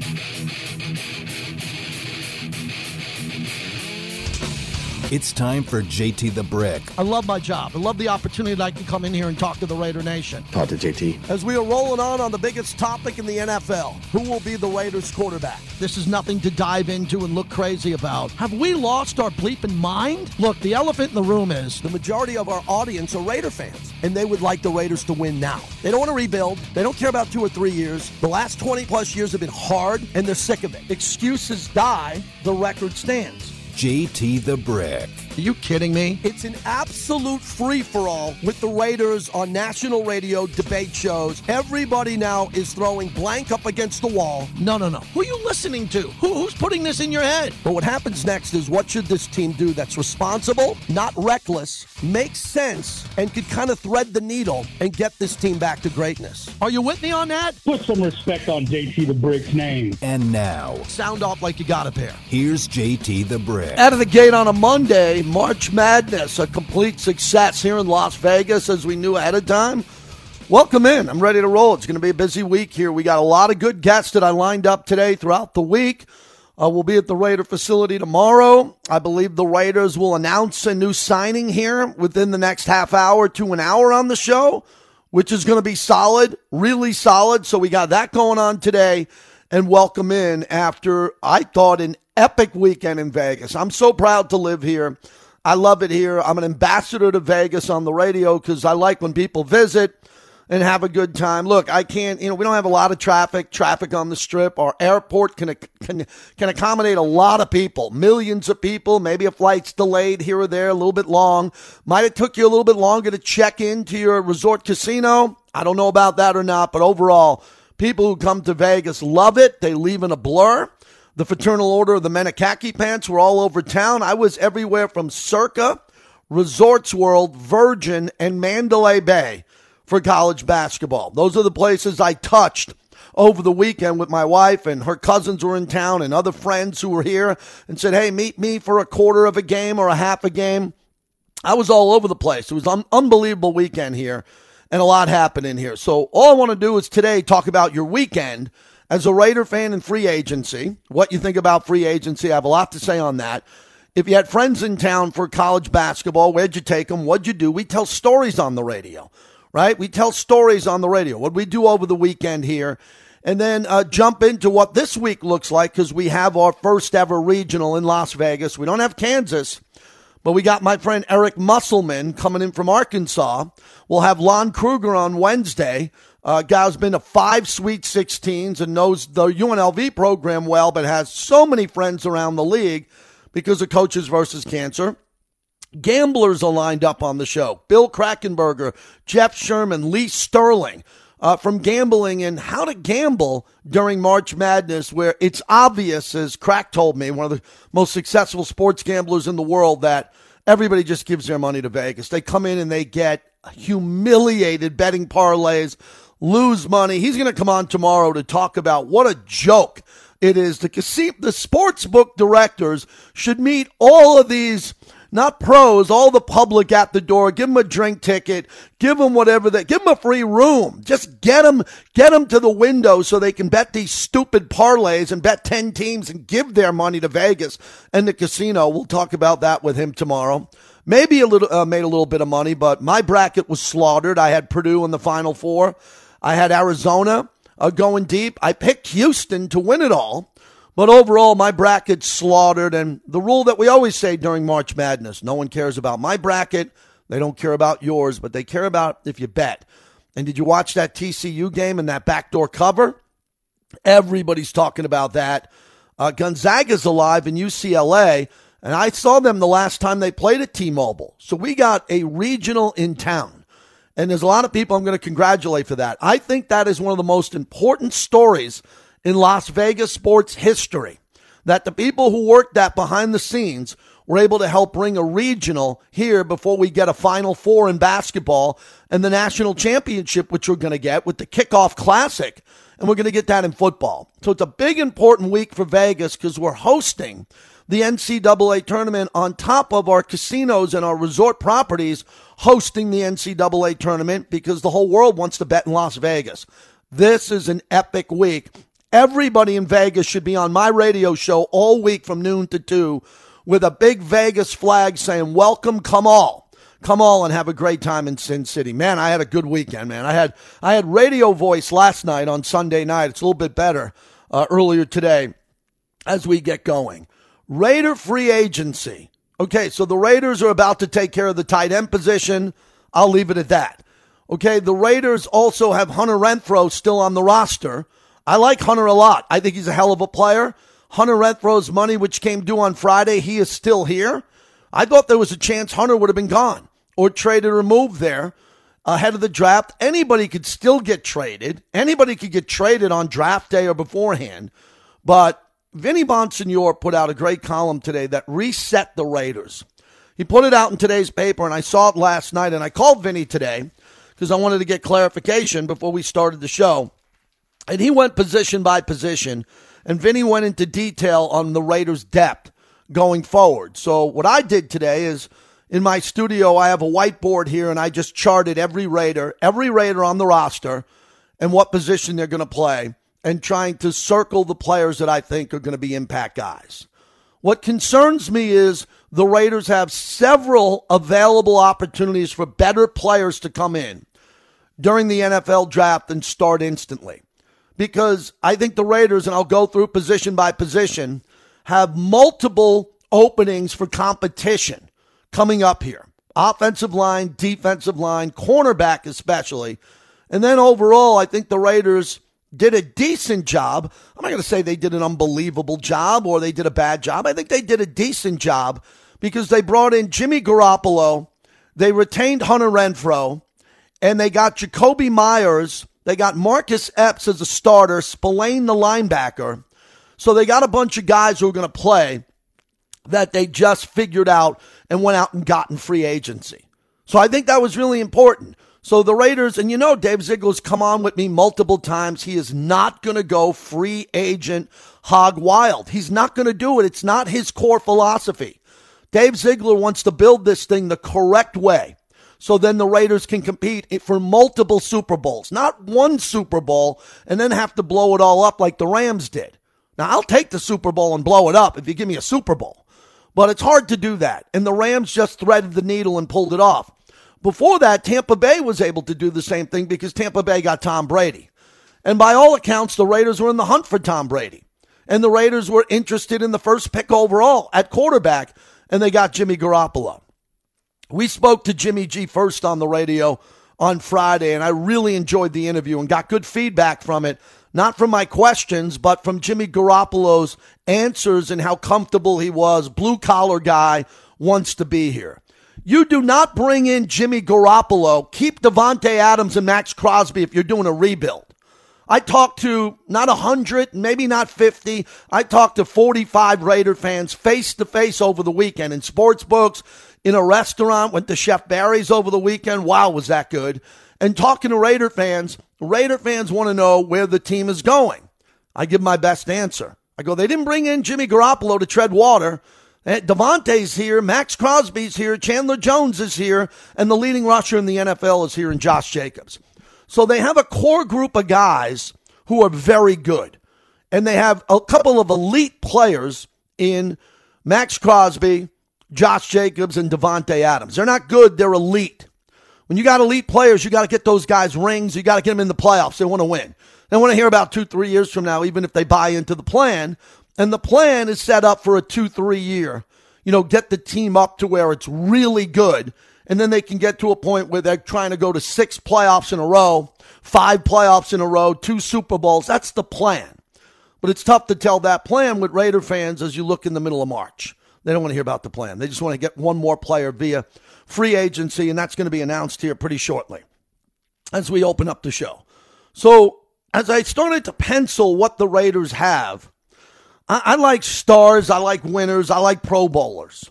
thank you It's time for JT the Brick. I love my job. I love the opportunity that I can come in here and talk to the Raider Nation. Talk to JT. As we are rolling on on the biggest topic in the NFL, who will be the Raiders quarterback? This is nothing to dive into and look crazy about. Have we lost our bleeping mind? Look, the elephant in the room is the majority of our audience are Raider fans, and they would like the Raiders to win now. They don't want to rebuild. They don't care about two or three years. The last 20 plus years have been hard, and they're sick of it. Excuses die, the record stands. JT the Brick. Are you kidding me? It's an absolute free for all with the Raiders on national radio debate shows. Everybody now is throwing blank up against the wall. No, no, no. Who are you listening to? Who, who's putting this in your head? But what happens next is what should this team do that's responsible, not reckless, makes sense, and could kind of thread the needle and get this team back to greatness? Are you with me on that? Put some respect on JT the Brick's name. And now, Sound off like you got a pair. here's JT the Brick. Out of the gate on a Monday, March Madness, a complete success here in Las Vegas as we knew ahead of time. Welcome in. I'm ready to roll. It's going to be a busy week here. We got a lot of good guests that I lined up today throughout the week. Uh, we'll be at the Raider facility tomorrow. I believe the Raiders will announce a new signing here within the next half hour to an hour on the show, which is going to be solid, really solid. So we got that going on today. And welcome in after I thought an epic weekend in Vegas. I'm so proud to live here. I love it here. I'm an ambassador to Vegas on the radio because I like when people visit and have a good time. Look, I can't, you know, we don't have a lot of traffic, traffic on the strip. Our airport can, can, can accommodate a lot of people, millions of people. Maybe a flight's delayed here or there, a little bit long. Might have took you a little bit longer to check into your resort casino. I don't know about that or not, but overall, people who come to Vegas love it. They leave in a blur. The Fraternal Order of the Men of Khaki Pants were all over town. I was everywhere from Circa, Resorts World, Virgin, and Mandalay Bay for college basketball. Those are the places I touched over the weekend with my wife and her cousins were in town and other friends who were here and said, Hey, meet me for a quarter of a game or a half a game. I was all over the place. It was an unbelievable weekend here and a lot happened in here. So all I want to do is today talk about your weekend as a Raider fan in free agency, what you think about free agency. I have a lot to say on that. If you had friends in town for college basketball, where'd you take them? What'd you do? We tell stories on the radio, right? We tell stories on the radio. What we do over the weekend here? And then uh, jump into what this week looks like because we have our first ever regional in Las Vegas. We don't have Kansas, but we got my friend Eric Musselman coming in from Arkansas. We'll have Lon Kruger on Wednesday. Uh, guy's been to five Sweet 16s and knows the UNLV program well, but has so many friends around the league because of Coaches versus Cancer. Gamblers are lined up on the show. Bill Krackomberger, Jeff Sherman, Lee Sterling uh, from gambling and how to gamble during March Madness, where it's obvious, as Crack told me, one of the most successful sports gamblers in the world, that everybody just gives their money to Vegas. They come in and they get humiliated betting parlays, lose money. He's going to come on tomorrow to talk about what a joke it is. The casino, the sports book directors should meet all of these not pros, all the public at the door. Give them a drink ticket. Give them whatever they, give them a free room. Just get them, get them to the window so they can bet these stupid parlays and bet 10 teams and give their money to Vegas and the casino. We'll talk about that with him tomorrow. Maybe a little, uh, made a little bit of money, but my bracket was slaughtered. I had Purdue in the final four. I had Arizona uh, going deep. I picked Houston to win it all. But overall, my bracket's slaughtered. And the rule that we always say during March Madness no one cares about my bracket. They don't care about yours, but they care about if you bet. And did you watch that TCU game and that backdoor cover? Everybody's talking about that. Uh, Gonzaga's alive in UCLA, and I saw them the last time they played at T Mobile. So we got a regional in town. And there's a lot of people I'm going to congratulate for that. I think that is one of the most important stories in Las Vegas sports history. That the people who worked that behind the scenes were able to help bring a regional here before we get a Final Four in basketball and the national championship, which we're going to get with the kickoff classic. And we're going to get that in football. So it's a big, important week for Vegas because we're hosting the NCAA tournament on top of our casinos and our resort properties hosting the NCAA tournament because the whole world wants to bet in Las Vegas. This is an epic week. Everybody in Vegas should be on my radio show all week from noon to 2 with a big Vegas flag saying, Welcome, come all. Come all and have a great time in Sin City. Man, I had a good weekend, man. I had I had radio voice last night on Sunday night. It's a little bit better uh, earlier today as we get going. Raider free agency. Okay, so the Raiders are about to take care of the tight end position. I'll leave it at that. Okay, the Raiders also have Hunter Renfrow still on the roster. I like Hunter a lot. I think he's a hell of a player. Hunter Renfrow's money, which came due on Friday, he is still here. I thought there was a chance Hunter would have been gone or traded or moved there ahead of the draft. Anybody could still get traded. Anybody could get traded on draft day or beforehand. But Vinny Bonsignore put out a great column today that reset the Raiders. He put it out in today's paper, and I saw it last night, and I called Vinny today because I wanted to get clarification before we started the show. And he went position by position, and Vinny went into detail on the Raiders' depth going forward. So, what I did today is in my studio, I have a whiteboard here, and I just charted every Raider, every Raider on the roster, and what position they're going to play and trying to circle the players that I think are going to be impact guys. What concerns me is the Raiders have several available opportunities for better players to come in during the NFL draft and start instantly. Because I think the Raiders, and I'll go through position by position, have multiple openings for competition coming up here offensive line, defensive line, cornerback especially. And then overall, I think the Raiders did a decent job. I'm not going to say they did an unbelievable job or they did a bad job. I think they did a decent job because they brought in Jimmy Garoppolo, they retained Hunter Renfrow, and they got Jakobi Meyers. They got Marcus Epps as a starter, Spillane the linebacker. So they got a bunch of guys who are going to play that they just figured out and went out and got in free agency. So I think that was really important. So the Raiders, and you know, Dave Ziegler's come on with me multiple times. He is not going to go free agent hog wild. He's not going to do it. It's not his core philosophy. Dave Ziegler wants to build this thing the correct way. So then the Raiders can compete for multiple Super Bowls, not one Super Bowl and then have to blow it all up like the Rams did. Now, I'll take the Super Bowl and blow it up if you give me a Super Bowl, but it's hard to do that. And the Rams just threaded the needle and pulled it off. Before that, Tampa Bay was able to do the same thing because Tampa Bay got Tom Brady. And by all accounts, the Raiders were in the hunt for Tom Brady. And the Raiders were interested in the first pick overall at quarterback, and they got Jimmy Garoppolo. We spoke to Jimmy G first on the radio on Friday, and I really enjoyed the interview and got good feedback from it. Not from my questions, but from Jimmy Garoppolo's answers and how comfortable he was. Blue collar guy wants to be here. You do not bring in Jimmy Garoppolo. Keep Davante Adams and Maxx Crosby if you're doing a rebuild. I talked to not 100, maybe not 50. I talked to 45 Raider fans face to face over the weekend in sports books, in a restaurant, went to Chef Barry's over the weekend. Wow, was that good. And talking to Raider fans, Raider fans want to know where the team is going. I give my best answer. I go, they didn't bring in Jimmy Garoppolo to tread water. Eh, Davante's here, Maxx Crosby's here, Chandler Jones is here, and the leading rusher in the NFL is here in Josh Jacobs. So they have a core group of guys who are very good. And they have a couple of elite players in Maxx Crosby, Josh Jacobs, and Davante Adams. They're not good, they're elite. When you got elite players, you got to get those guys rings. You got to get them in the playoffs. They want to win. They want to hear about two, three years from now, even if they buy into the plan. And the plan is set up for a two, three year, you know, get the team up to where it's really good. And then they can get to a point where they're trying to go to six playoffs in a row, five playoffs in a row, two Super Bowls. That's the plan. But it's tough to tell that plan with Raider fans as you look in the middle of March. They don't want to hear about the plan. They just want to get one more player via free agency, and that's going to be announced here pretty shortly as we open up the show. So, as I started to pencil what the Raiders have, I, I like stars, I like winners, I like Pro Bowlers.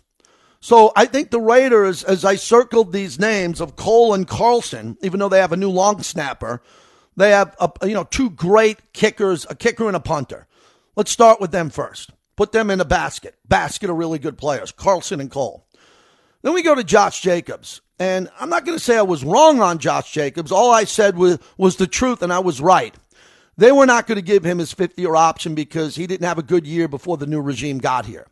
So I think the Raiders, as I circled these names of Cole and Carlson, even though they have a new long snapper, they have a, you know two great kickers, a kicker and a punter. Let's start with them first. Put them in a basket. Basket of really good players, Carlson and Cole. Then we go to Josh Jacobs. And I'm not going to say I was wrong on Josh Jacobs. All I said was, was the truth, and I was right. They were not going to give him his fifth year option because he didn't have a good year before the new regime got here.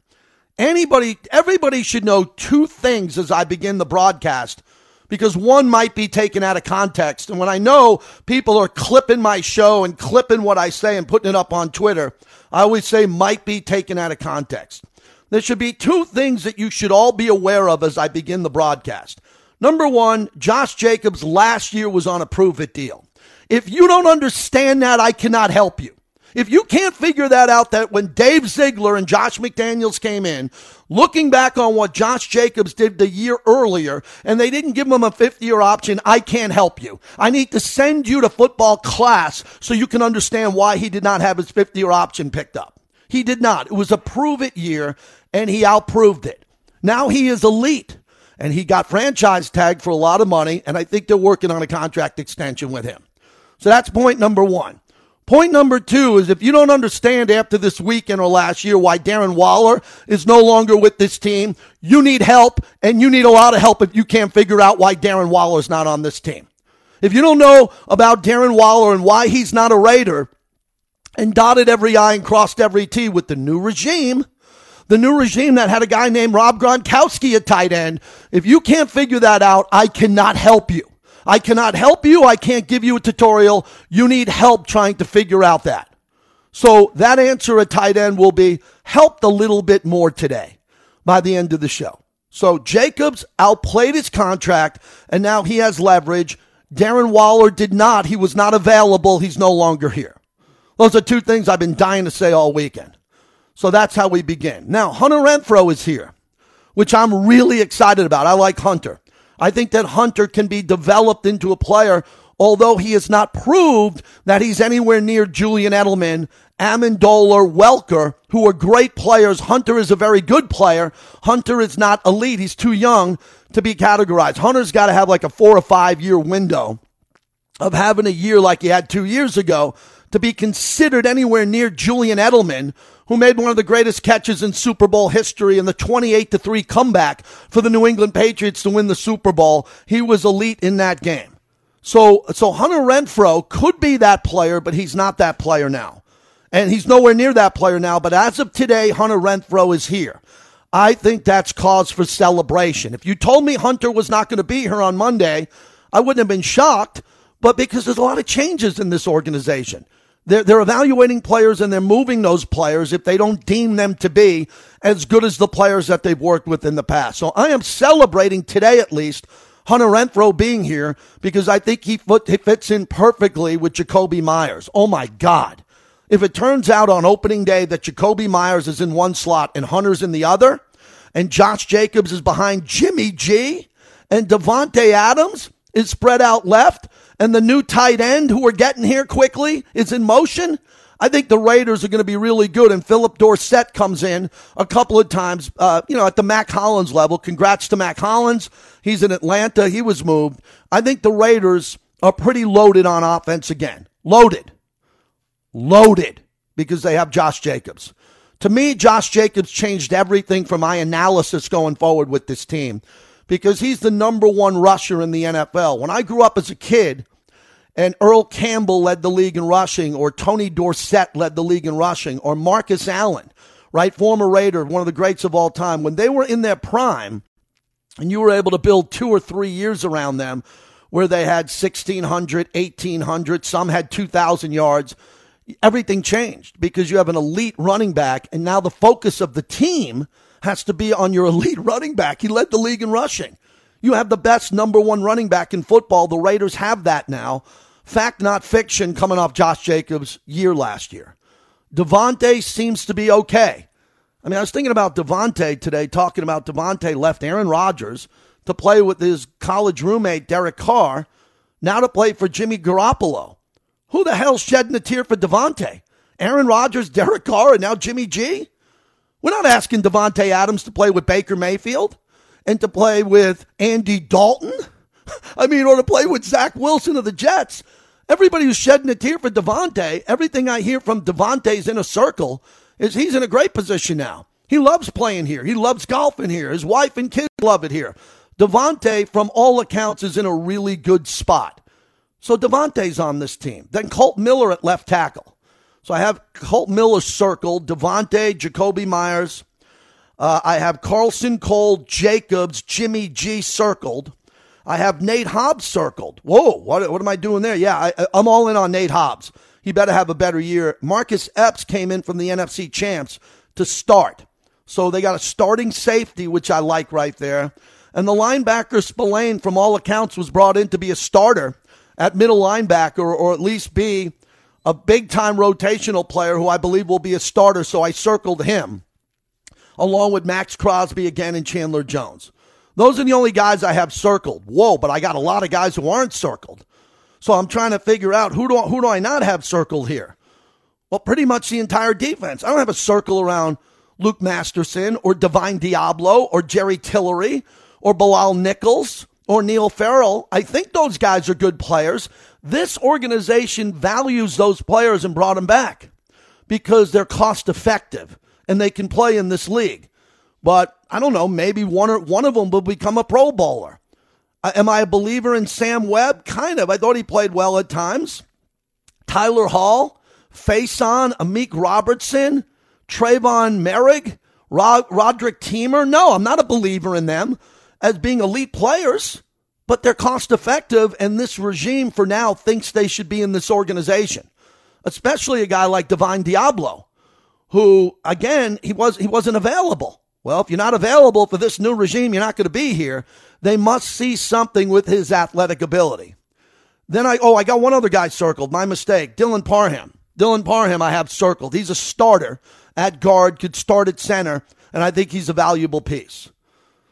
Anybody, everybody should know two things as I begin the broadcast because one might be taken out of context. And when I know people are clipping my show and clipping what I say and putting it up on Twitter, I always say might be taken out of context. There should be two things that you should all be aware of as I begin the broadcast. Number one, Josh Jacobs last year was on a prove it deal. If you don't understand that, I cannot help you. If you can't figure that out, that when Dave Ziegler and Josh McDaniels came in, looking back on what Josh Jacobs did the year earlier, and they didn't give him a fifth year option, I can't help you. I need to send you to football class so you can understand why he did not have his fifth year option picked up. He did not. It was a prove it year, and he outproved it. Now he is elite, and he got franchise tagged for a lot of money, and I think they're working on a contract extension with him. So that's point number one. Point number two is if you don't understand after this weekend or last year why Darren Waller is no longer with this team, you need help and you need a lot of help if you can't figure out why Darren Waller is not on this team. If you don't know about Darren Waller and why he's not a Raider and dotted every I and crossed every T with the new regime, the new regime that had a guy named Rob Gronkowski at tight end, if you can't figure that out, I cannot help you. I cannot help you. I can't give you a tutorial. You need help trying to figure out that. So that answer at tight end will be helped a little bit more today by the end of the show. So Jacobs outplayed his contract and now he has leverage. Darren Waller did not. He was not available. He's no longer here. Those are two things I've been dying to say all weekend. So that's how we begin. Now, Hunter Renfrow is here, which I'm really excited about. I like Hunter. I think that Hunter can be developed into a player, although he has not proved that he's anywhere near Julian Edelman, Amendola, Welker, who are great players. Hunter is a very good player. Hunter is not elite. He's too young to be categorized. Hunter's got to have like a four or five year window of having a year like he had two years ago to be considered anywhere near Julian Edelman, who made one of the greatest catches in Super Bowl history in the 28 to 3 comeback for the New England Patriots to win the Super Bowl. He was elite in that game. So, so Hunter Renfrow could be that player, but he's not that player now. And he's nowhere near that player now. But as of today, Hunter Renfrow is here. I think that's cause for celebration. If you told me Hunter was not going to be here on Monday, I wouldn't have been shocked. But because there's a lot of changes in this organization. They're, they're evaluating players and they're moving those players if they don't deem them to be as good as the players that they've worked with in the past. So I am celebrating today at least Hunter Renfrow being here because I think he, he fits in perfectly with Jakobi Meyers. Oh my God. If it turns out on opening day that Jakobi Meyers is in one slot and Hunter's in the other, and Josh Jacobs is behind Jimmy G, and Davante Adams is spread out left, and the new tight end who we're getting here quickly is in motion, I think the Raiders are going to be really good. And Phillip Dorsett comes in a couple of times, uh, you know, at the Mack Hollins level. Congrats to Mack Hollins. He's in Atlanta. He was moved. I think the Raiders are pretty loaded on offense again. Loaded. Loaded because they have Josh Jacobs. To me, Josh Jacobs changed everything for my analysis going forward with this team because he's the number one rusher in the NFL. When I grew up as a kid and Earl Campbell led the league in rushing, or Tony Dorsett led the league in rushing, or Marcus Allen, right, former Raider, one of the greats of all time, when they were in their prime and you were able to build two or three years around them where they had 1,600, 1,800, some had 2,000 yards, everything changed because you have an elite running back, and now the focus of the team – has to be on your elite running back. He led the league in rushing. You have the best number one running back in football. The Raiders have that now. Fact, not fiction, coming off Josh Jacobs' year last year. Davante seems to be okay. I mean, I was thinking about Davante today, talking about Davante left Aaron Rodgers to play with his college roommate, Derek Carr, now to play for Jimmy Garoppolo. Who the hell's shedding a tear for Davante? Aaron Rodgers, Derek Carr, and now Jimmy G? We're not asking Davante Adams to play with Baker Mayfield and to play with Andy Dalton. I mean, or to play with Zach Wilson of the Jets. Everybody who's shedding a tear for Davante. everything I hear from Davante's in a circle is he's in a great position now. He loves playing here. He loves golfing here. His wife and kids love it here. Davante, from all accounts, is in a really good spot. So Davante's on this team. Then Colt Miller at left tackle. So I have Colt Miller circled, Davante, Jakobi Meyers. Uh, I have Carlson Cole, Jacobs, Jimmy G circled. I have Nate Hobbs circled. Whoa, what, what am I doing there? Yeah, I, I'm all in on Nate Hobbs. He better have a better year. Marcus Epps came in from the NFC champs to start. So they got a starting safety, which I like right there. And the linebacker Spillane, from all accounts, was brought in to be a starter at middle linebacker, or at least be a big time rotational player who I believe will be a starter. So I circled him, along with Maxx Crosby again and Chandler Jones. Those are the only guys I have circled. Whoa, but I got a lot of guys who aren't circled. So I'm trying to figure out who do I, who do I not have circled here? Well, pretty much the entire defense. I don't have a circle around Luke Masterson or Divine Deablo or Jerry Tillery or Bilal Nichols or Neil Farrell. I think those guys are good players. This organization values those players and brought them back because they're cost effective and they can play in this league. But I don't know, maybe one or one of them will become a Pro Bowler. Uh, am I a believer in Sam Webb? Kind of. I thought he played well at times. Tyler Hall, Facyson, Amik Robertson, Tre'von Moehrig, Rod- Roderick Teamer. No, I'm not a believer in them as being elite players, but they're cost effective, and this regime for now thinks they should be in this organization, especially a guy like Divine Deablo, who again he was he wasn't available. Well, if you're not available for this new regime, you're not going to be here. They must see something with his athletic ability. Then I oh I got one other guy circled. My mistake. Dylan Parham. Dylan Parham I have circled. He's a starter at guard, could start at center, and I think he's a valuable piece.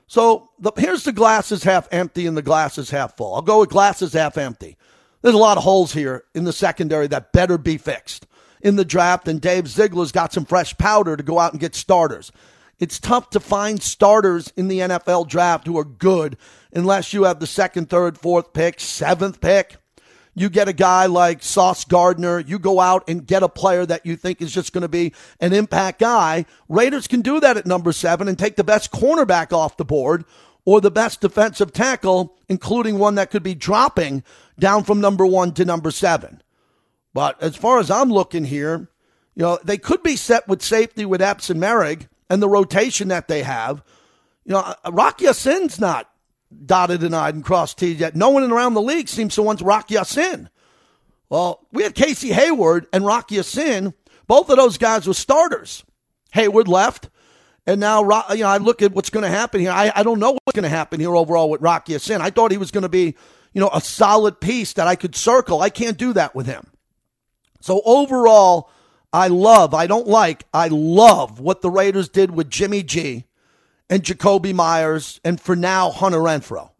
So the, here's the glasses half empty and the glasses half full. I'll go with glasses half empty. There's a lot of holes here in the secondary that better be fixed in the draft, and Dave Ziegler's got some fresh powder to go out and get starters. It's tough to find starters in the NFL draft who are good unless you have the second, third, fourth pick, seventh pick. You get a guy like Sauce Gardner. You go out and get a player that you think is just going to be an impact guy. Raiders can do that at number seven and take the best cornerback off the board or the best defensive tackle, including one that could be dropping down from number one to number seven. But as far as I'm looking here, you know, they could be set with safety with Epps and Moehrig and the rotation that they have. You know, Rock Ya-Sin's not dotted and I'd and crossed T's yet. No one around the league seems to want Rock Ya-Sin. Well, we had Casey Hayward and Rock Ya-Sin. Both of those guys were starters. Hayward left. And now, you know, I look at what's going to happen here. I, I don't know what's going to happen here overall with Rock Ya-Sin. I thought he was going to be, you know, a solid piece that I could circle. I can't do that with him. So overall, I love, I don't like, I love what the Raiders did with Jimmy G and Jakobi Meyers, and for now Hunter Renfrow.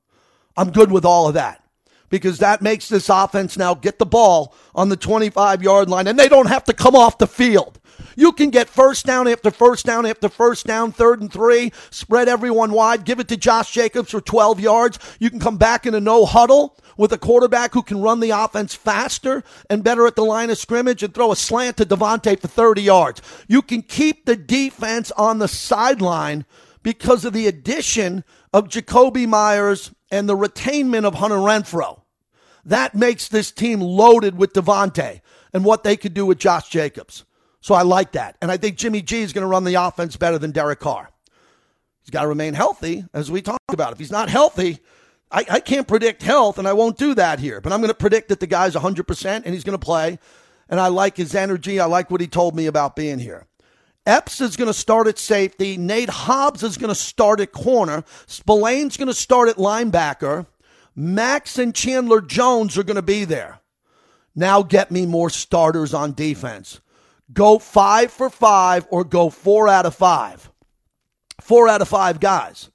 I'm good with all of that because that makes this offense now get the ball on the 25 yard line and they don't have to come off the field. You can get first down after first down after first down, third and three, spread everyone wide, give it to Josh Jacobs for 12 yards. You can come back in a no huddle with a quarterback who can run the offense faster and better at the line of scrimmage and throw a slant to Davante for 30 yards. You can keep the defense on the sideline because of the addition of Jakobi Meyers and the retainment of Hunter Renfrow. That makes this team loaded with Davante and what they could do with Josh Jacobs. So I like that. And I think Jimmy G is going to run the offense better than Derek Carr. He's got to remain healthy, as we talked about. If he's not healthy, I, I can't predict health, and I won't do that here. But I'm going to predict that the guy's 100% and he's going to play. And I like his energy. I like what he told me about being here. Epps is going to start at safety. Nate Hobbs is going to start at corner. Spillane's going to start at linebacker. Max and Chandler Jones are going to be there. Now get me more starters on defense. Go five for five or go four out of five. Four out of five guys.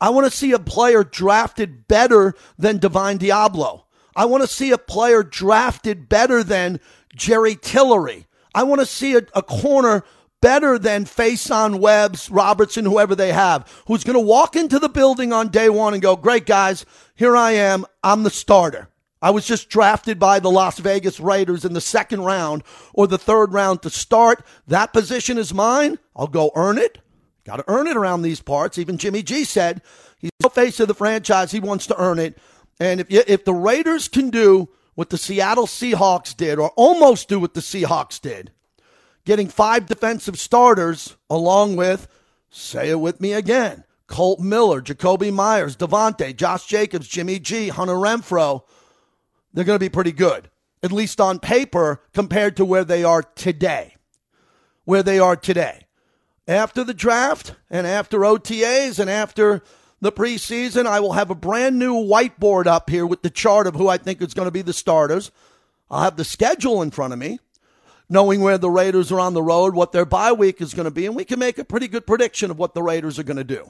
I want to see a player drafted better than Divine Deablo. I want to see a player drafted better than Jerry Tillery. I want to see a, a corner better than Facyson Webbs, Robertson, whoever they have, who's going to walk into the building on day one and go, Great guys, here I am. I'm the starter. I was just drafted by the Las Vegas Raiders in the second round or the third round to start. That position is mine. I'll go earn it. Got to earn it around these parts. Even Jimmy G said he's the face of the franchise. He wants to earn it. And if, if the Raiders can do what the Seattle Seahawks did, or almost do what the Seahawks did, getting five defensive starters along with, say it with me again, Colt Miller, Jakobi Meyers, Davante, Josh Jacobs, Jimmy G, Hunter Renfrow, they're going to be pretty good, at least on paper, compared to where they are today. Where they are today. After the draft and after OTAs and after the preseason, I will have a brand new whiteboard up here with the chart of who I think is going to be the starters. I'll have the schedule in front of me, knowing where the Raiders are on the road, what their bye week is going to be, and we can make a pretty good prediction of what the Raiders are going to do.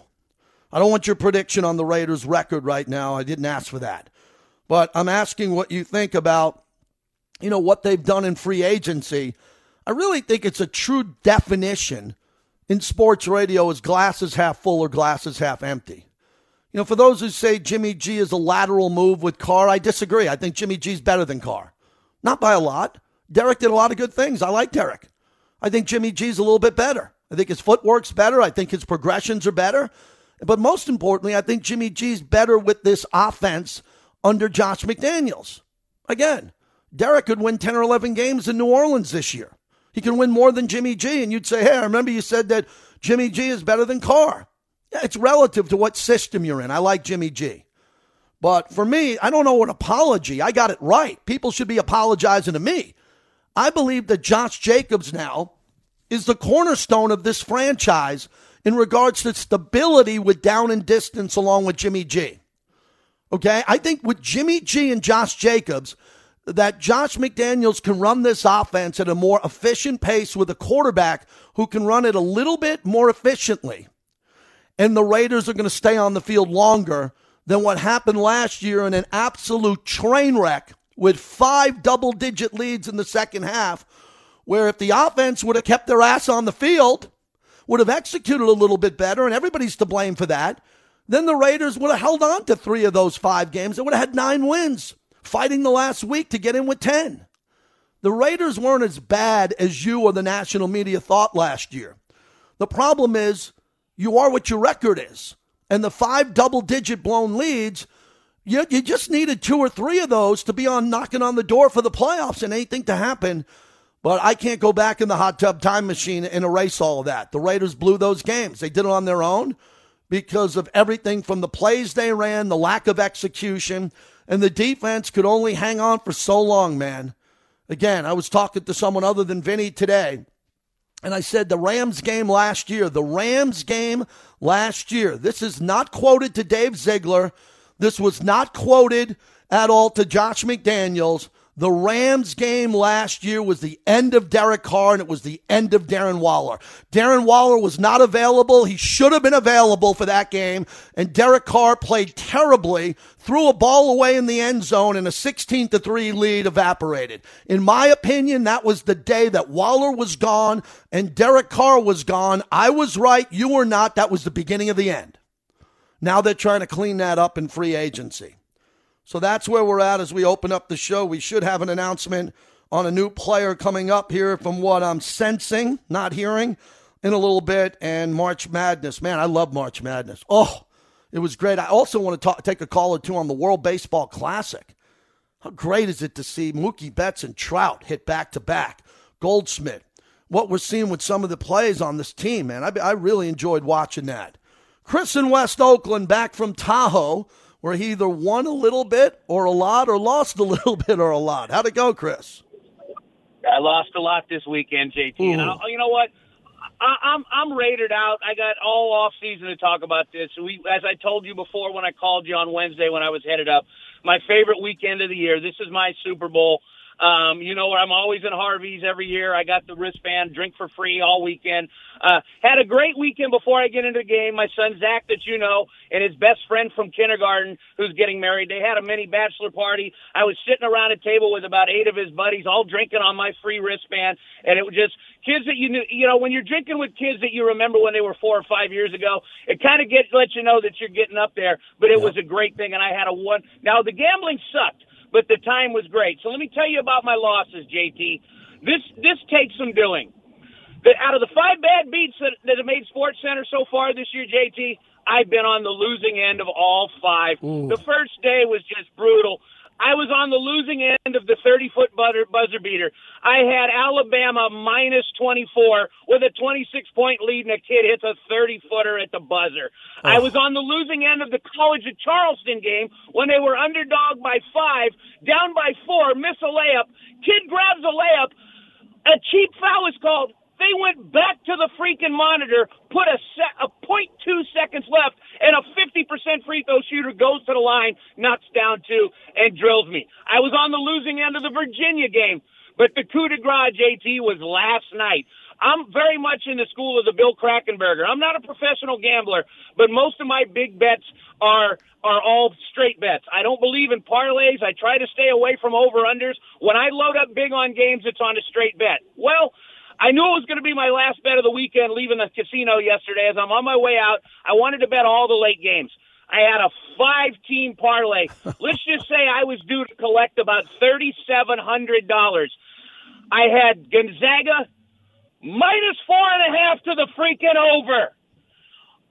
I don't want your prediction on the Raiders' record right now. I didn't ask for that. But I'm asking what you think about, you know, what they've done in free agency. I really think it's a true definition in sports radio is glasses half full or glasses half empty. You know, for those who say Jimmy G is a lateral move with Carr, I disagree. I think Jimmy G's better than Carr. Not by a lot. Derek did a lot of good things. I like Derek. I think Jimmy G's a little bit better. I think his footwork's better. I think his progressions are better. But most importantly, I think Jimmy G's better with this offense under Josh McDaniels. Again, Derek could win 10 or 11 games in New Orleans this year. He can win more than Jimmy G. And you'd say, hey, I remember you said that Jimmy G is better than Carr. Yeah, it's relative to what system you're in. I like Jimmy G. But for me, I don't know what apology. I got it right. People should be apologizing to me. I believe that Josh Jacobs now is the cornerstone of this franchise in regards to stability with down and distance along with Jimmy G. Okay? I think with Jimmy G and Josh Jacobs, that Josh McDaniels can run this offense at a more efficient pace with a quarterback who can run it a little bit more efficiently. And the Raiders are going to stay on the field longer than what happened last year in an absolute train wreck with five double digit leads in the second half, where if the offense would have kept their ass on the field, would have executed a little bit better, and everybody's to blame for that, then the Raiders would have held on to three of those five games. They would have had nine wins, fighting the last week to get in with 10. The Raiders weren't as bad as you or the national media thought last year. The problem is you are what your record is. And the five double digit blown leads, you, you just needed two or three of those to be on knocking on the door for the playoffs and anything to happen. But I can't go back in the hot tub time machine and erase all of that. The Raiders blew those games. They did it on their own because of everything from the plays they ran, the lack of execution, and the defense could only hang on for so long, man. Again, I was talking to someone other than Vinny today, and I said the Rams game last year, the Rams game last year. This is not quoted to Dave Ziegler. This was not quoted at all to Josh McDaniels. The Rams game last year was the end of Derek Carr and it was the end of Darren Waller. Darren Waller was not available. He should have been available for that game. And Derek Carr played terribly, threw a ball away in the end zone and a 16 to 3 lead evaporated. In my opinion, that was the day that Waller was gone and Derek Carr was gone. I was right. You were not. That was the beginning of the end. Now they're trying to clean that up in free agency. So that's where we're at as we open up the show. We should have an announcement on a new player coming up here from what I'm sensing, not hearing, in a little bit. And March Madness. Man, I love March Madness. Oh, it was great. I also want to talk, take a call or two on the World Baseball Classic. How great is it to see Mookie Betts and Trout hit back to back? Goldschmidt. What we're seeing with some of the plays on this team, man. I, I really enjoyed watching that. Chris in West Oakland back from Tahoe where he either won a little bit or a lot or lost a little bit or a lot. How'd it go, Chris? I lost a lot this weekend, JT. Ooh. And I, you know what? I, I'm I'm rated out. I got all off season to talk about this. We, as I told you before when I called you on Wednesday when I was headed up, my favorite weekend of the year. This is my Super Bowl. Um, you know, I'm always in Harvey's every year. I got the wristband, drink for free all weekend. Uh, had a great weekend before I get into the game. My son Zach, that you know, and his best friend from kindergarten, who's getting married. They had a mini bachelor party. I was sitting around a table with about eight of his buddies, all drinking on my free wristband, and it was just kids that you knew. You know, when you're drinking with kids that you remember when they were four or five years ago, it kind of gets lets you know that you're getting up there. But it was a great thing, and I had a one. Now the gambling sucked but the time was great. So let me tell you about my losses, JT. This this takes some doing. The, out of the five bad beats that, that have made Sports Center so far this year, JT, I've been on the losing end of all five. Ooh. The first day was just brutal. I was on the losing end of the 30 foot buzzer beater. I had Alabama minus 24 with a 26 point lead, and a kid hits a 30 footer at the buzzer. Oh. I was on the losing end of the College of Charleston game when they were underdog by five, down by four, miss a layup. Kid grabs a layup. A cheap foul is called. They went back to the freaking monitor, put a set, a point two seconds left, and a 50% free throw shooter goes to the line, knocks down two, and drills me. I was on the losing end of the Virginia game, but the coup de grace, JT, was last night. I'm very much in the school of the Bill Krackomberger. I'm not a professional gambler, but most of my big bets are are all straight bets. I don't believe in parlays. I try to stay away from over unders. When I load up big on games, it's on a straight bet. Well, I knew it was going to be my last bet of the weekend leaving the casino yesterday. As I'm on my way out, I wanted to bet all the late games. I had a five team parlay. Let's just say I was due to collect about $3,700. I had Gonzaga minus four and a half to the freaking over.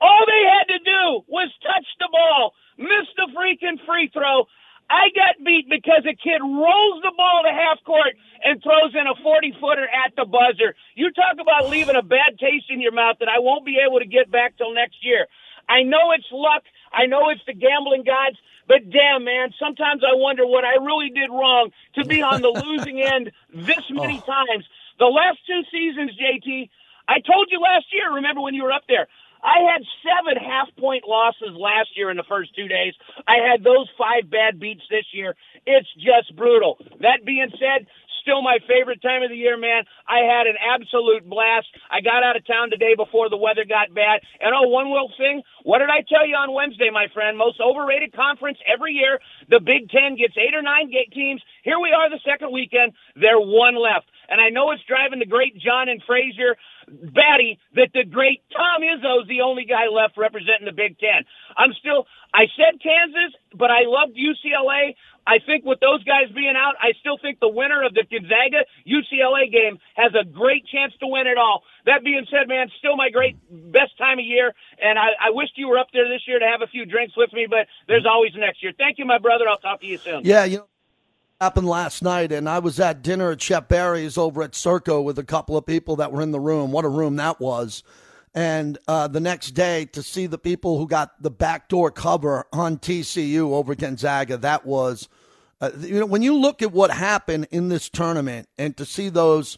All they had to do was touch the ball, miss the freaking free throw, I got beat because a kid rolls the ball to half court and throws in a 40 footer at the buzzer. You talk about leaving a bad taste in your mouth that I won't be able to get back till next year. I know it's luck. I know it's the gambling gods, but damn, man, sometimes I wonder what I really did wrong to be on the losing end this oh. many oh. times. The last two seasons, JT, I told you last year, remember when you were up there, I had seven half point losses last year in the first two days. I had those five bad beats this year. It's just brutal. That being said, still my favorite time of the year, man. I had an absolute blast. I got out of town today before the weather got bad. And oh, one little thing. What did I tell you on Wednesday, my friend? Most overrated conference every year. The Big Ten gets eight or nine teams. Here we are the second weekend. They're one left. And I know it's driving the great John and Frazier batty that the great Tom Izzo is the only guy left representing the Big Ten. I'm still, I said Kansas, but I loved UCLA. I think with those guys being out, I still think the winner of the Gonzaga UCLA game has a great chance to win it all. That being said, man, still my great best time of year, and I, I wished you were up there this year to have a few drinks with me, but there's always next year. Thank you, my brother. I'll talk to you soon. Yeah, you know happened last night, and I was at dinner at Chef Barry's over at Circa with a couple of people that were in the room. What a room that was! And uh, the next day, to see the people who got the backdoor cover on TCU over Gonzaga, that was, uh, you know, when you look at what happened in this tournament, and to see those,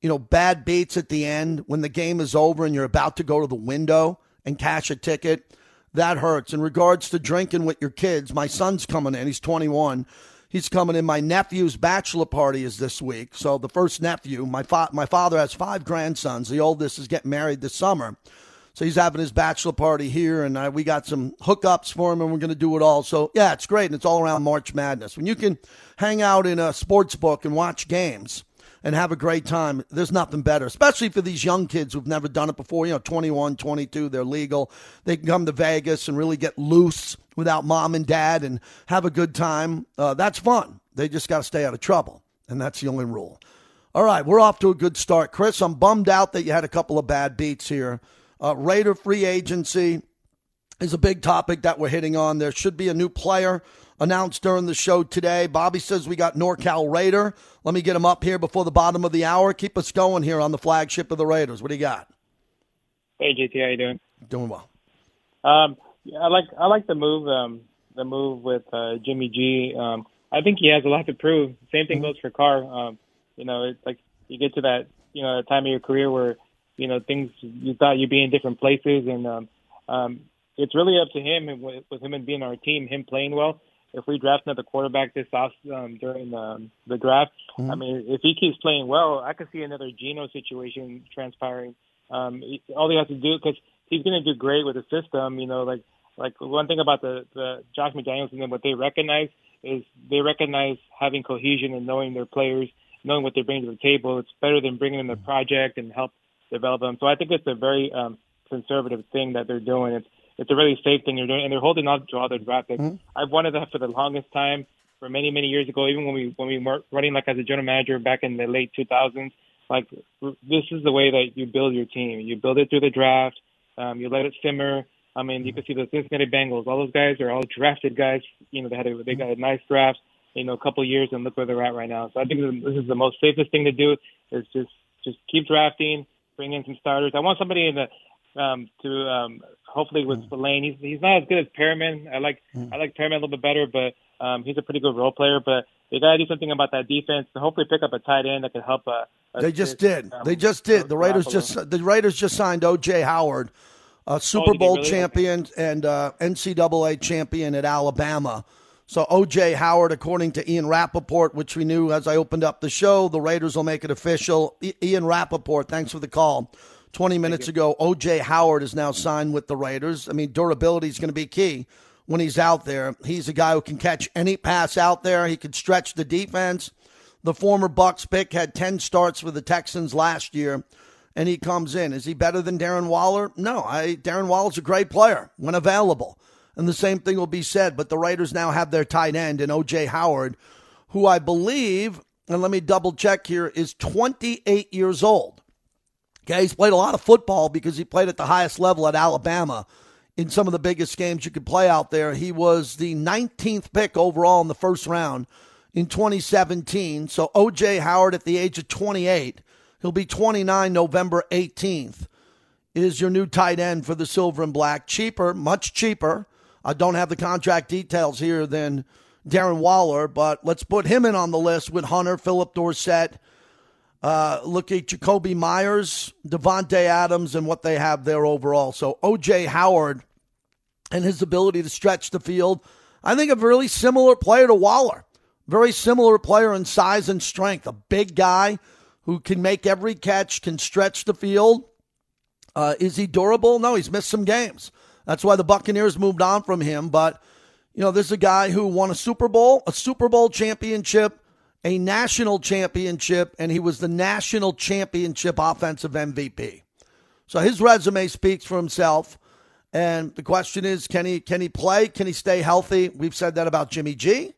you know, bad beats at the end when the game is over and you're about to go to the window and cash a ticket, that hurts. In regards to drinking with your kids, my son's coming in; he's 21 He's coming in. My nephew's bachelor party is this week. So the first nephew, my fa- my father has five grandsons. The oldest is getting married this summer. So he's having his bachelor party here, and uh, we got some hookups for him, and we're going to do it all. So yeah, it's great, and it's all around March Madness. When you can hang out in a sports book and watch games and have a great time, there's nothing better, especially for these young kids who've never done it before. You know, 21, 22, they're legal. They can come to Vegas and really get loose without mom and dad and have a good time. Uh, that's fun. They just got to stay out of trouble, and that's the only rule. All right, we're off to a good start. Chris, I'm bummed out that you had a couple of bad beats here. Uh, Raider free agency is a big topic that we're hitting on. There should be a new player announced during the show today. Bobby says we got NorCal Raider. Let me get him up here before the bottom of the hour. Keep us going here on the flagship of the Raiders. What do you got? Hey, JT, how you doing? Doing well. Um, I like I like the move um, the move with uh, Jimmy G. Um, I think he has a lot to prove. Same thing mm-hmm. goes for Carr. Um, you know, it's like you get to that you know time of your career where you know things you thought you'd be in different places, and um, um, it's really up to him and with, with him and being our team, him playing well. If we draft another quarterback this off um, during um, the draft, mm-hmm. I mean, if he keeps playing well, I could see another Geno situation transpiring. Um, all he has to do because he's going to do great with the system. You know, like like one thing about the the Josh McDaniels and what they recognize is they recognize having cohesion and knowing their players, knowing what they bring to the table. It's better than bringing in the project and help develop them. So I think it's a very um, conservative thing that they're doing. It's it's a really safe thing they're doing, and they're holding on to all their draft picks. Mm-hmm. I've wanted that for the longest time, for many many years ago. Even when we when we were running like as a general manager back in the late 2000s, like this is the way that you build your team. You build it through the draft. Um, you let it simmer. I mean, you can see the Cincinnati Bengals. All those guys are all drafted guys. You know, they had a, they got a nice draft. you know a couple of years and look where they're at right now. So I think this is the most safest thing to do is just just keep drafting, bring in some starters. I want somebody in the um, to um, hopefully with Spillane. He's he's not as good as Perryman. I like I like Perryman a little bit better, but um, he's a pretty good role player. But they got to do something about that defense and hopefully pick up a tight end that could help. Uh, they just did. Um, they just did. The Raiders just the Raiders just signed O.J. Howard, a Super oh, Bowl really? champion and uh, NCAA champion at Alabama. So O.J. Howard, according to Ian Rapoport, which we knew as I opened up the show, the Raiders will make it official. I- Ian Rapoport, thanks for the call. 20 minutes ago, O.J. Howard is now signed with the Raiders. I mean, durability is going to be key when he's out there. He's a guy who can catch any pass out there. He can stretch the defense. The former Bucs pick had 10 starts for the Texans last year, and he comes in. Is he better than Darren Waller? No, I, Darren Waller's a great player when available. And the same thing will be said, but the Raiders now have their tight end in O.J. Howard, who I believe, and let me double check here, is 28 years old. Okay, he's played a lot of football because he played at the highest level at Alabama in some of the biggest games you could play out there. He was the 19th pick overall in the first round in 2017. So OJ Howard at the age of 28, he'll be 29 November 18th, is your new tight end for the Silver and Black. Cheaper, much cheaper. I don't have the contract details here than Darren Waller, but let's put him in on the list with Hunter, Phillip Dorsett. Uh, look at Jakobi Meyers, Davante Adams, and what they have there overall. So OJ Howard and his ability to stretch the field. I think a really similar player to Waller. Very similar player in size and strength. A big guy who can make every catch, can stretch the field. Uh, is he durable? No, he's missed some games. That's why the Buccaneers moved on from him. But, you know, this is a guy who won a Super Bowl, a Super Bowl championship, a national championship, and he was the national championship offensive MVP. So his resume speaks for himself. And the question is, can he can he play? Can he stay healthy? We've said that about Jimmy G.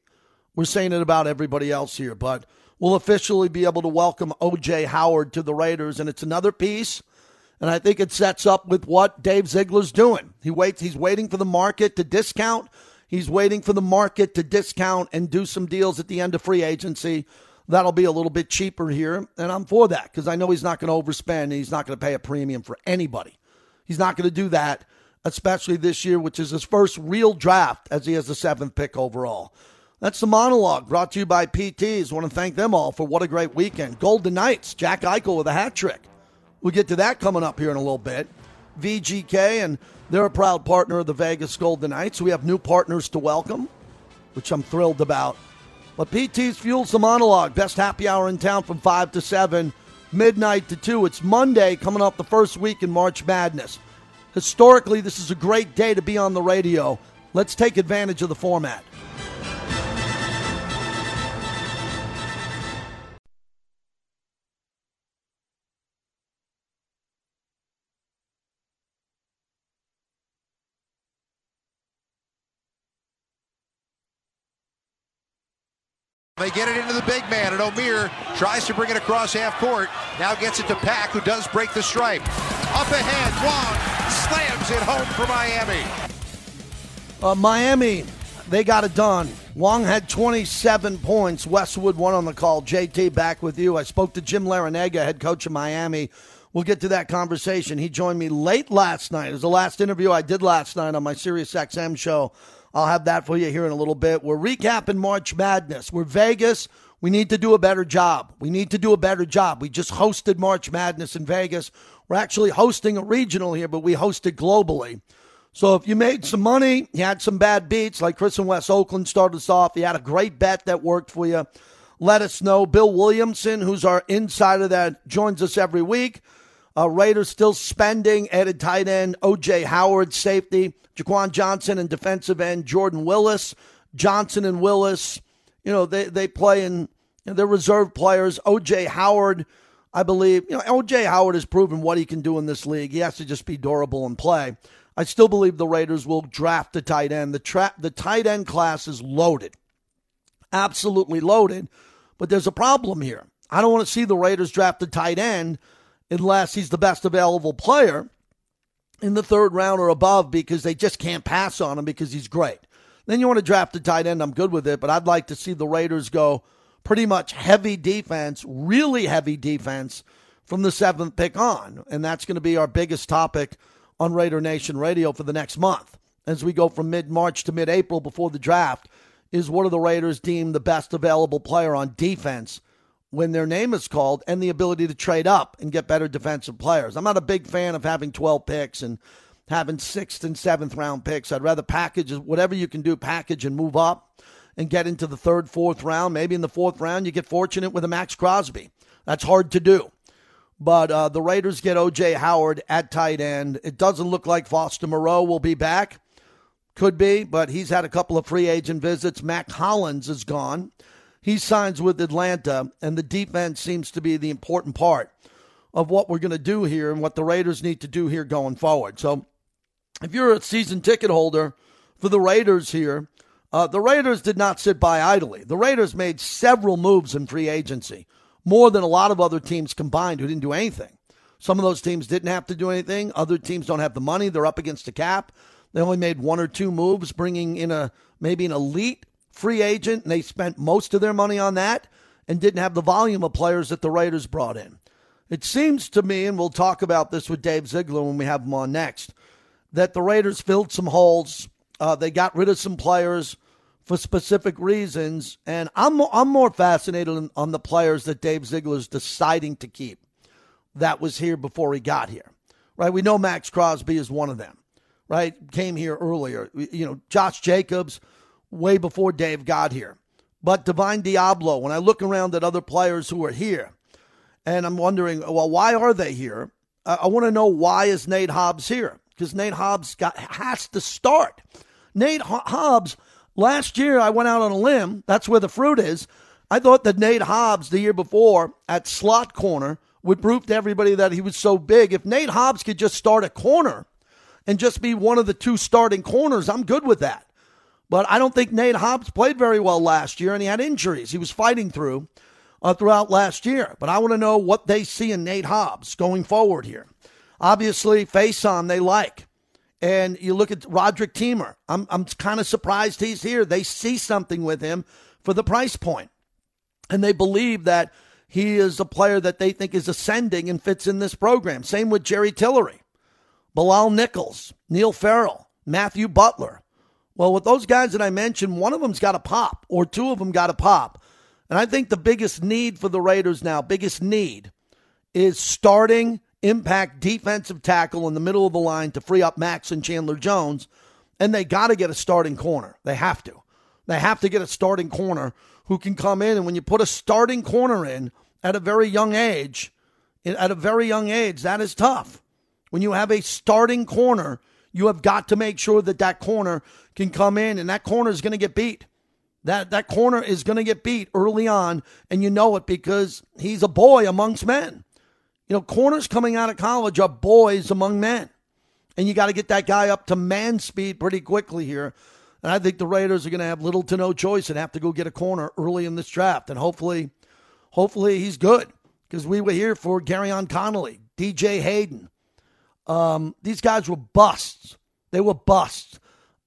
We're saying it about everybody else here, but we'll officially be able to welcome OJ Howard to the Raiders, and it's another piece. And I think it sets up with what Dave Ziegler's doing. He waits. He's waiting for the market to discount. He's waiting for the market to discount and do some deals at the end of free agency. That'll be a little bit cheaper here, and I'm for that because I know he's not going to overspend and he's not going to pay a premium for anybody. He's not going to do that, especially this year, which is his first real draft as he has the seventh pick overall. That's the monologue brought to you by PTs. I want to thank them all for what a great weekend. Golden Knights, Jack Eichel with a hat trick. We'll get to that coming up here in a little bit. VGK, and they're a proud partner of the Vegas Golden Knights. We have new partners to welcome, which I'm thrilled about. But PT's fuels the monologue. Best happy hour in town from 5 to 7, midnight to 2. It's Monday coming up the first week in March Madness. Historically, this is a great day to be on the radio. Let's take advantage of the format. They get it into the big man, and Omier tries to bring it across half court. Now gets it to Pack, who does break the stripe. Up ahead, Wong slams it home for Miami. Uh, Miami, they got it done. Wong had 27 points. Westwood One on the call. JT, back with you. I spoke to Jim Larrañaga, head coach of Miami. We'll get to that conversation. He joined me late last night. It was the last interview I did last night on my Sirius XM show I'll have that for you here in a little bit. We're recapping March Madness. We're Vegas. We need to do a better job. We need to do a better job. We just hosted March Madness in Vegas. We're actually hosting a regional here, but we hosted globally. So if you made some money, you had some bad beats, like Chris and West Oakland started us off, you had a great bet that worked for you, let us know. Bill Williamson, who's our insider that joins us every week. Uh, Raiders still spending, added tight end O.J. Howard, safety. Jaquan Johnson and defensive end Jordan Willis. Johnson and Willis, you know, they, they play in, you know, they're reserve players. OJ Howard, I believe, you know, OJ Howard has proven what he can do in this league. He has to just be durable and play. I still believe the Raiders will draft a tight end. The, tra- the tight end class is loaded, absolutely loaded. But there's a problem here. I don't want to see the Raiders draft a tight end unless he's the best available player in the third round or above because they just can't pass on him because he's great. Then you want to draft a tight end. I'm good with it, but I'd like to see the Raiders go pretty much heavy defense, really heavy defense from the seventh pick on. And that's going to be our biggest topic on Raider Nation Radio for the next month as we go from mid March to mid April before the draft. Is what are the Raiders deem the best available player on defense when their name is called and the ability to trade up and get better defensive players? I'm not a big fan of having 12 picks and having sixth and seventh round picks. I'd rather package whatever you can do, package and move up and get into the third, fourth round. Maybe in the fourth round, you get fortunate with a Maxx Crosby. That's hard to do. But uh, the Raiders get O.J. Howard at tight end. It doesn't look like Foster Moreau will be back. Could be, but he's had a couple of free agent visits. Mack Hollins is gone. He signs with Atlanta, and the defense seems to be the important part of what we're going to do here and what the Raiders need to do here going forward. So if you're a season ticket holder for the Raiders here, uh, the Raiders did not sit by idly. The Raiders made several moves in free agency, more than a lot of other teams combined who didn't do anything. Some of those teams didn't have to do anything. Other teams don't have the money. They're up against the cap. They only made one or two moves, bringing in a maybe an elite free agent, and they spent most of their money on that and didn't have the volume of players that the Raiders brought in. It seems to me, and we'll talk about this with Dave Ziegler when we have him on next, that the Raiders filled some holes. Uh, they got rid of some players for specific reasons, and I'm I'm more fascinated on, on the players that Dave Ziegler's deciding to keep. That was here before he got here, right? We know Maxx Crosby is one of them, right? Came here earlier. You know, Josh Jacobs, way before Dave got here. But Divine Deablo, when I look around at other players who are here, and I'm wondering, well, why are they here? I, I want to know why is Nate Hobbs here? Because Nate Hobbs got has to start. Nate Hobbs Last year, I went out on a limb. That's where the fruit is. I thought that Nate Hobbs, the year before, at slot corner, would prove to everybody that he was so big. If Nate Hobbs could just start a corner and just be one of the two starting corners, I'm good with that. But I don't think Nate Hobbs played very well last year, and he had injuries he was fighting through uh, throughout last year. But I want to know what they see in Nate Hobbs going forward here. Obviously, face on they like. And you look at Roderick Teamer. I'm, I'm kind of surprised he's here. They see something with him for the price point. And they believe that he is a player that they think is ascending and fits in this program. Same with Jerry Tillery, Bilal Nichols, Neil Farrell, Matthew Butler. Well, with those guys that I mentioned, one of them's got a pop, or two of them got a pop. And I think the biggest need for the Raiders now, biggest need, is starting impact defensive tackle in the middle of the line to free up Maxx and Chandler Jones. And they got to get a starting corner. They have to. They have to get a starting corner who can come in. And when you put a starting corner in at a very young age, at a very young age, that is tough. When you have a starting corner, you have got to make sure that that corner can come in, and that corner is going to get beat. That that corner is going to get beat early on, and you know it because he's a boy amongst men. You know, corners coming out of college are boys among men. And you got to get that guy up to man speed pretty quickly here. And I think the Raiders are going to have little to no choice and have to go get a corner early in this draft. And hopefully, hopefully he's good because we were here for Gareon Conley, DJ Hayden. Um, these guys were busts. They were busts.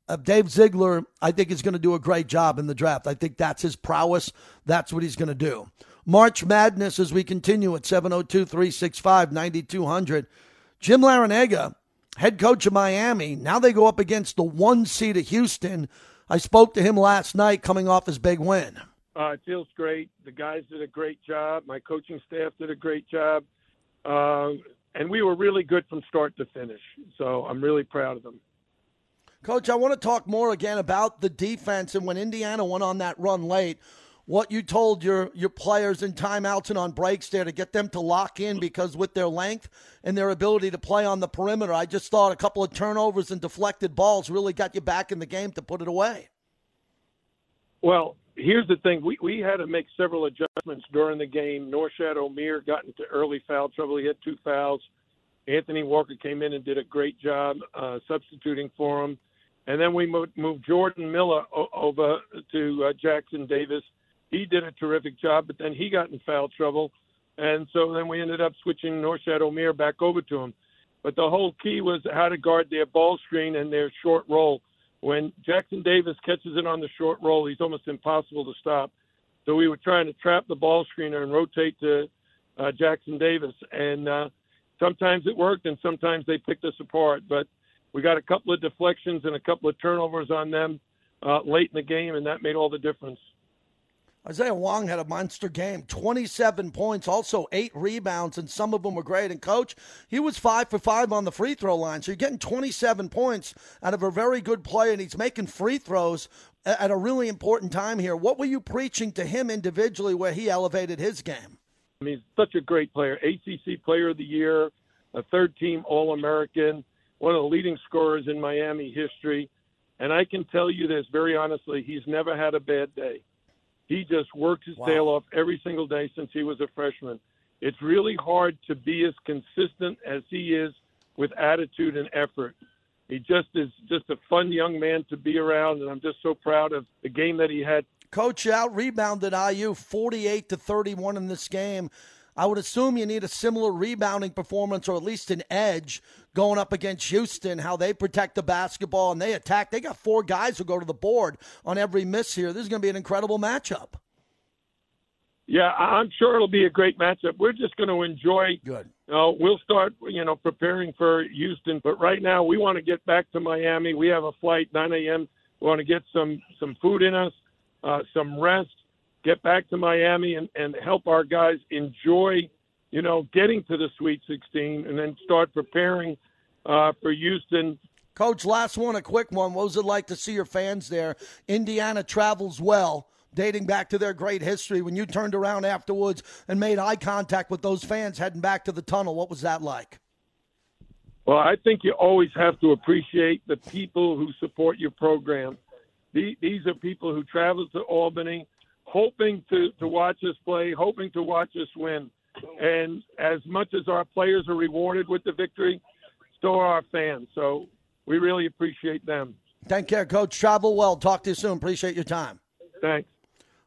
Uh, Dave Ziegler, I think, is going to do a great job in the draft. I think that's his prowess. That's what he's going to do. March Madness as we continue at 702 365 9200. Jim Larrañaga, head coach of Miami, now they go up against the one seed of Houston. I spoke to him last night coming off his big win. Uh, it feels great. The guys did a great job. My coaching staff did a great job. Uh, and we were really good from start to finish. So I'm really proud of them. Coach, I want to talk more again about the defense and when Indiana went on that run late what you told your your players in timeouts and on breaks there to get them to lock in because with their length and their ability to play on the perimeter, I just thought a couple of turnovers and deflected balls really got you back in the game to put it away. Well, here's the thing: we we had to make several adjustments during the game. Norchad Omier got into early foul trouble. He had two fouls. Anthony Walker came in and did a great job uh, substituting for him. And then we moved, moved Jordan Miller over to uh, Jackson Davis he did a terrific job, but then he got in foul trouble, and so then we ended up switching Norchad Omier back over to him. But the whole key was how to guard their ball screen and their short roll. When Jackson Davis catches it on the short roll, he's almost impossible to stop. So we were trying to trap the ball screener and rotate to uh, Jackson Davis, and uh, sometimes it worked, and sometimes they picked us apart. But we got a couple of deflections and a couple of turnovers on them uh, late in the game, and that made all the difference. Isaiah Wong had a monster game 27 points, also eight rebounds, and some of them were great. And, coach, he was five for five on the free throw line. So you're getting 27 points out of a very good player, and he's making free throws at a really important time here. What were you preaching to him individually where he elevated his game? I mean, such a great player. ACC Player of the Year, a third team All American, one of the leading scorers in Miami history. And I can tell you this very honestly, he's never had a bad day. He just worked his wow. tail off every single day since he was a freshman. It's really hard to be as consistent as he is with attitude and effort. He just is just a fun young man to be around, and I'm just so proud of the game that he had. Coach out rebounded IU 48 to 31 in this game. I would assume you need a similar rebounding performance or at least an edge going up against Houston, how they protect the basketball and they attack. They got four guys who go to the board on every miss here. This is going to be an incredible matchup. Yeah, I'm sure it'll be a great matchup. We're just going to enjoy. Good. You know, we'll start, you know, preparing for Houston, but right now we want to get back to Miami. We have a flight 9 a.m. We want to get some some food in us, uh, some rest, get back to Miami and, and help our guys enjoy, you know, getting to the Sweet 16 and then start preparing uh, for Houston. Coach, last one, a quick one. What was it like to see your fans there? Indiana travels well, dating back to their great history. When you turned around afterwards and made eye contact with those fans heading back to the tunnel, what was that like? Well, I think you always have to appreciate the people who support your program. These are people who travel to Albany hoping to, to watch us play, hoping to watch us win. And as much as our players are rewarded with the victory, so are our fans. So we really appreciate them. Thank care, Coach. Travel well. Talk to you soon. Appreciate your time. Thanks.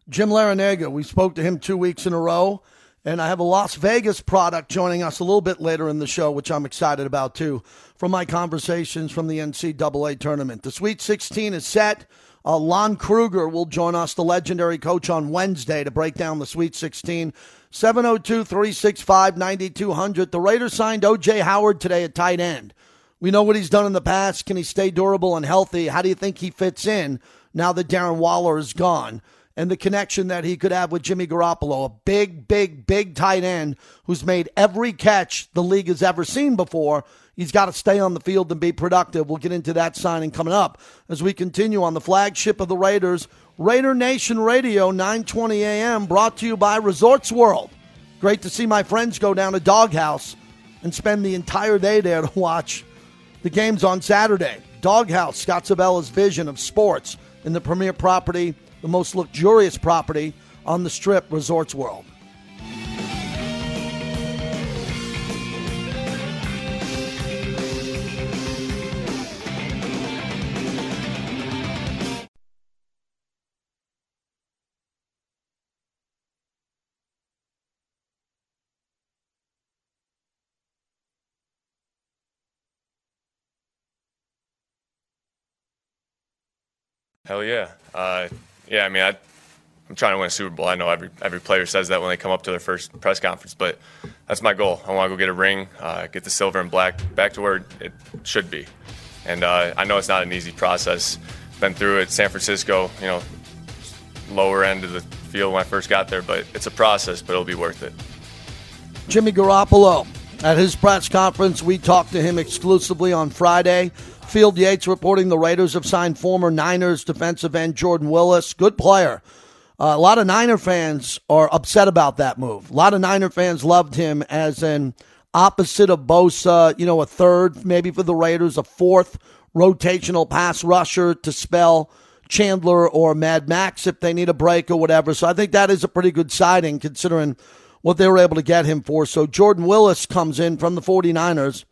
Jim Larrañaga, we spoke to him two weeks in a row. And I have a Las Vegas product joining us a little bit later in the show, which I'm excited about too, from my conversations from the NCAA tournament. The Sweet 16 is set. Uh, Lon Kruger will join us, the legendary coach, on Wednesday to break down the Sweet 16. 702 365 9200. The Raiders signed O.J. Howard today at tight end. We know what he's done in the past. Can he stay durable and healthy? How do you think he fits in now that Darren Waller is gone? And the connection that he could have with Jimmy Garoppolo, a big, big, big tight end who's made every catch the league has ever seen before He's got to stay on the field and be productive. We'll get into that signing coming up as we continue on the flagship of the Raiders, Raider Nation Radio, 920 a.m., brought to you by Resorts World. Great to see my friends go down to Doghouse and spend the entire day there to watch the games on Saturday. Doghouse, Scott Sibella's vision of sports in the premier property, the most luxurious property on the strip, Resorts World. Hell yeah. Uh, yeah, I mean, I, I'm trying to win a Super Bowl. I know every every player says that when they come up to their first press conference, but that's my goal. I want to go get a ring, uh, get the silver and black back to where it should be. And uh, I know it's not an easy process. Been through it, San Francisco, you know, lower end of the field when I first got there, but it's a process, but it'll be worth it. Jimmy Garoppolo at his press conference, we talked to him exclusively on Friday. Field Yates reporting the Raiders have signed former Niners defensive end Jordan Willis. Good player. Uh, a lot of Niner fans are upset about that move. A lot of Niner fans loved him as an opposite of Bosa, you know, a third, maybe for the Raiders, a fourth rotational pass rusher to spell Chandler or Mad Max if they need a break or whatever. So I think that is a pretty good signing considering what they were able to get him for. So Jordan Willis comes in from the 49ers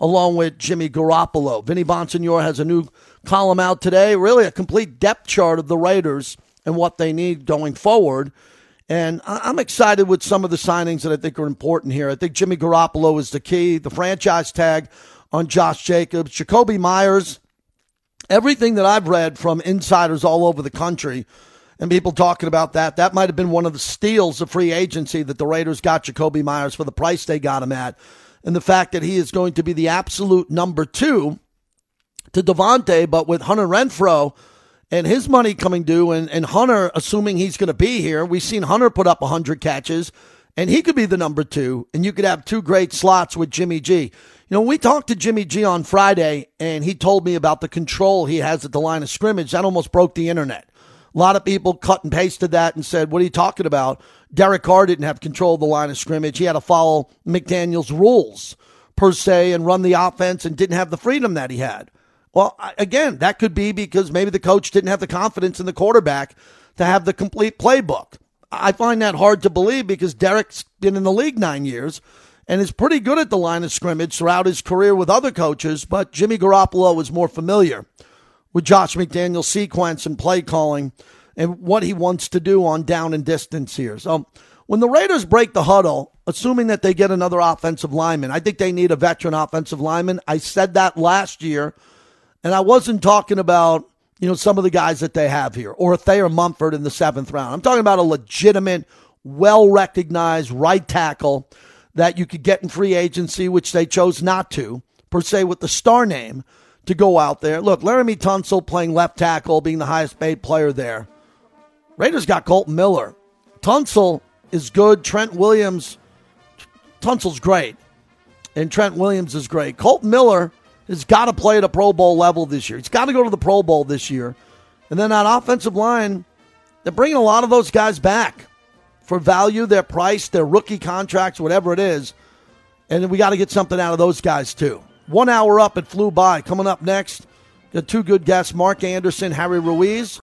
along with Jimmy Garoppolo. Vinny Bonsignore has a new column out today, really a complete depth chart of the Raiders and what they need going forward. And I'm excited with some of the signings that I think are important here. I think Jimmy Garoppolo is the key, the franchise tag on Josh Jacobs. Jakobi Meyers everything that I've read from insiders all over the country and people talking about that, that might have been one of the steals of free agency that the Raiders got Jakobi Meyers for the price they got him at. And the fact that he is going to be the absolute number two to Davante, but with Hunter Renfrow and his money coming due and, and Hunter assuming he's going to be here. We've seen Hunter put up 100 catches and he could be the number two, and you could have two great slots with Jimmy G. You know, we talked to Jimmy G on Friday, and he told me about the control he has at the line of scrimmage. That almost broke the internet. A lot of people cut and pasted that and said, What are you talking about? Derek Carr didn't have control of the line of scrimmage. He had to follow McDaniels' rules, per se, and run the offense and didn't have the freedom that he had. Well, again, that could be because maybe the coach didn't have the confidence in the quarterback to have the complete playbook. I find that hard to believe because Derek's been in the league nine years and is pretty good at the line of scrimmage throughout his career with other coaches, but Jimmy Garoppolo is more familiar with Josh McDaniels' sequence and play calling and what he wants to do on down and distance here. So when the Raiders break the huddle, assuming that they get another offensive lineman, I think they need a veteran offensive lineman. I said that last year and I wasn't talking about, you know, some of the guys that they have here or Thayer Munford in the seventh round. I'm talking about a legitimate, well recognized right tackle that you could get in free agency, which they chose not to, per se, with the star name to go out there. Look, Laremy Tunsil playing left tackle, being the highest paid player there. Raiders got Kolton Miller. Tunsil is good. Trent Williams, Tunsil's great. And Trent Williams is great. Kolton Miller has got to play at a Pro Bowl level this year. He's got to go to the Pro Bowl this year. And then that offensive line, they're bringing a lot of those guys back for value, their price, their rookie contracts, whatever it is. And we got to get something out of those guys too. One hour up, it flew by. Coming up next, the two good guests Mark Anderson, Harry Ruiz.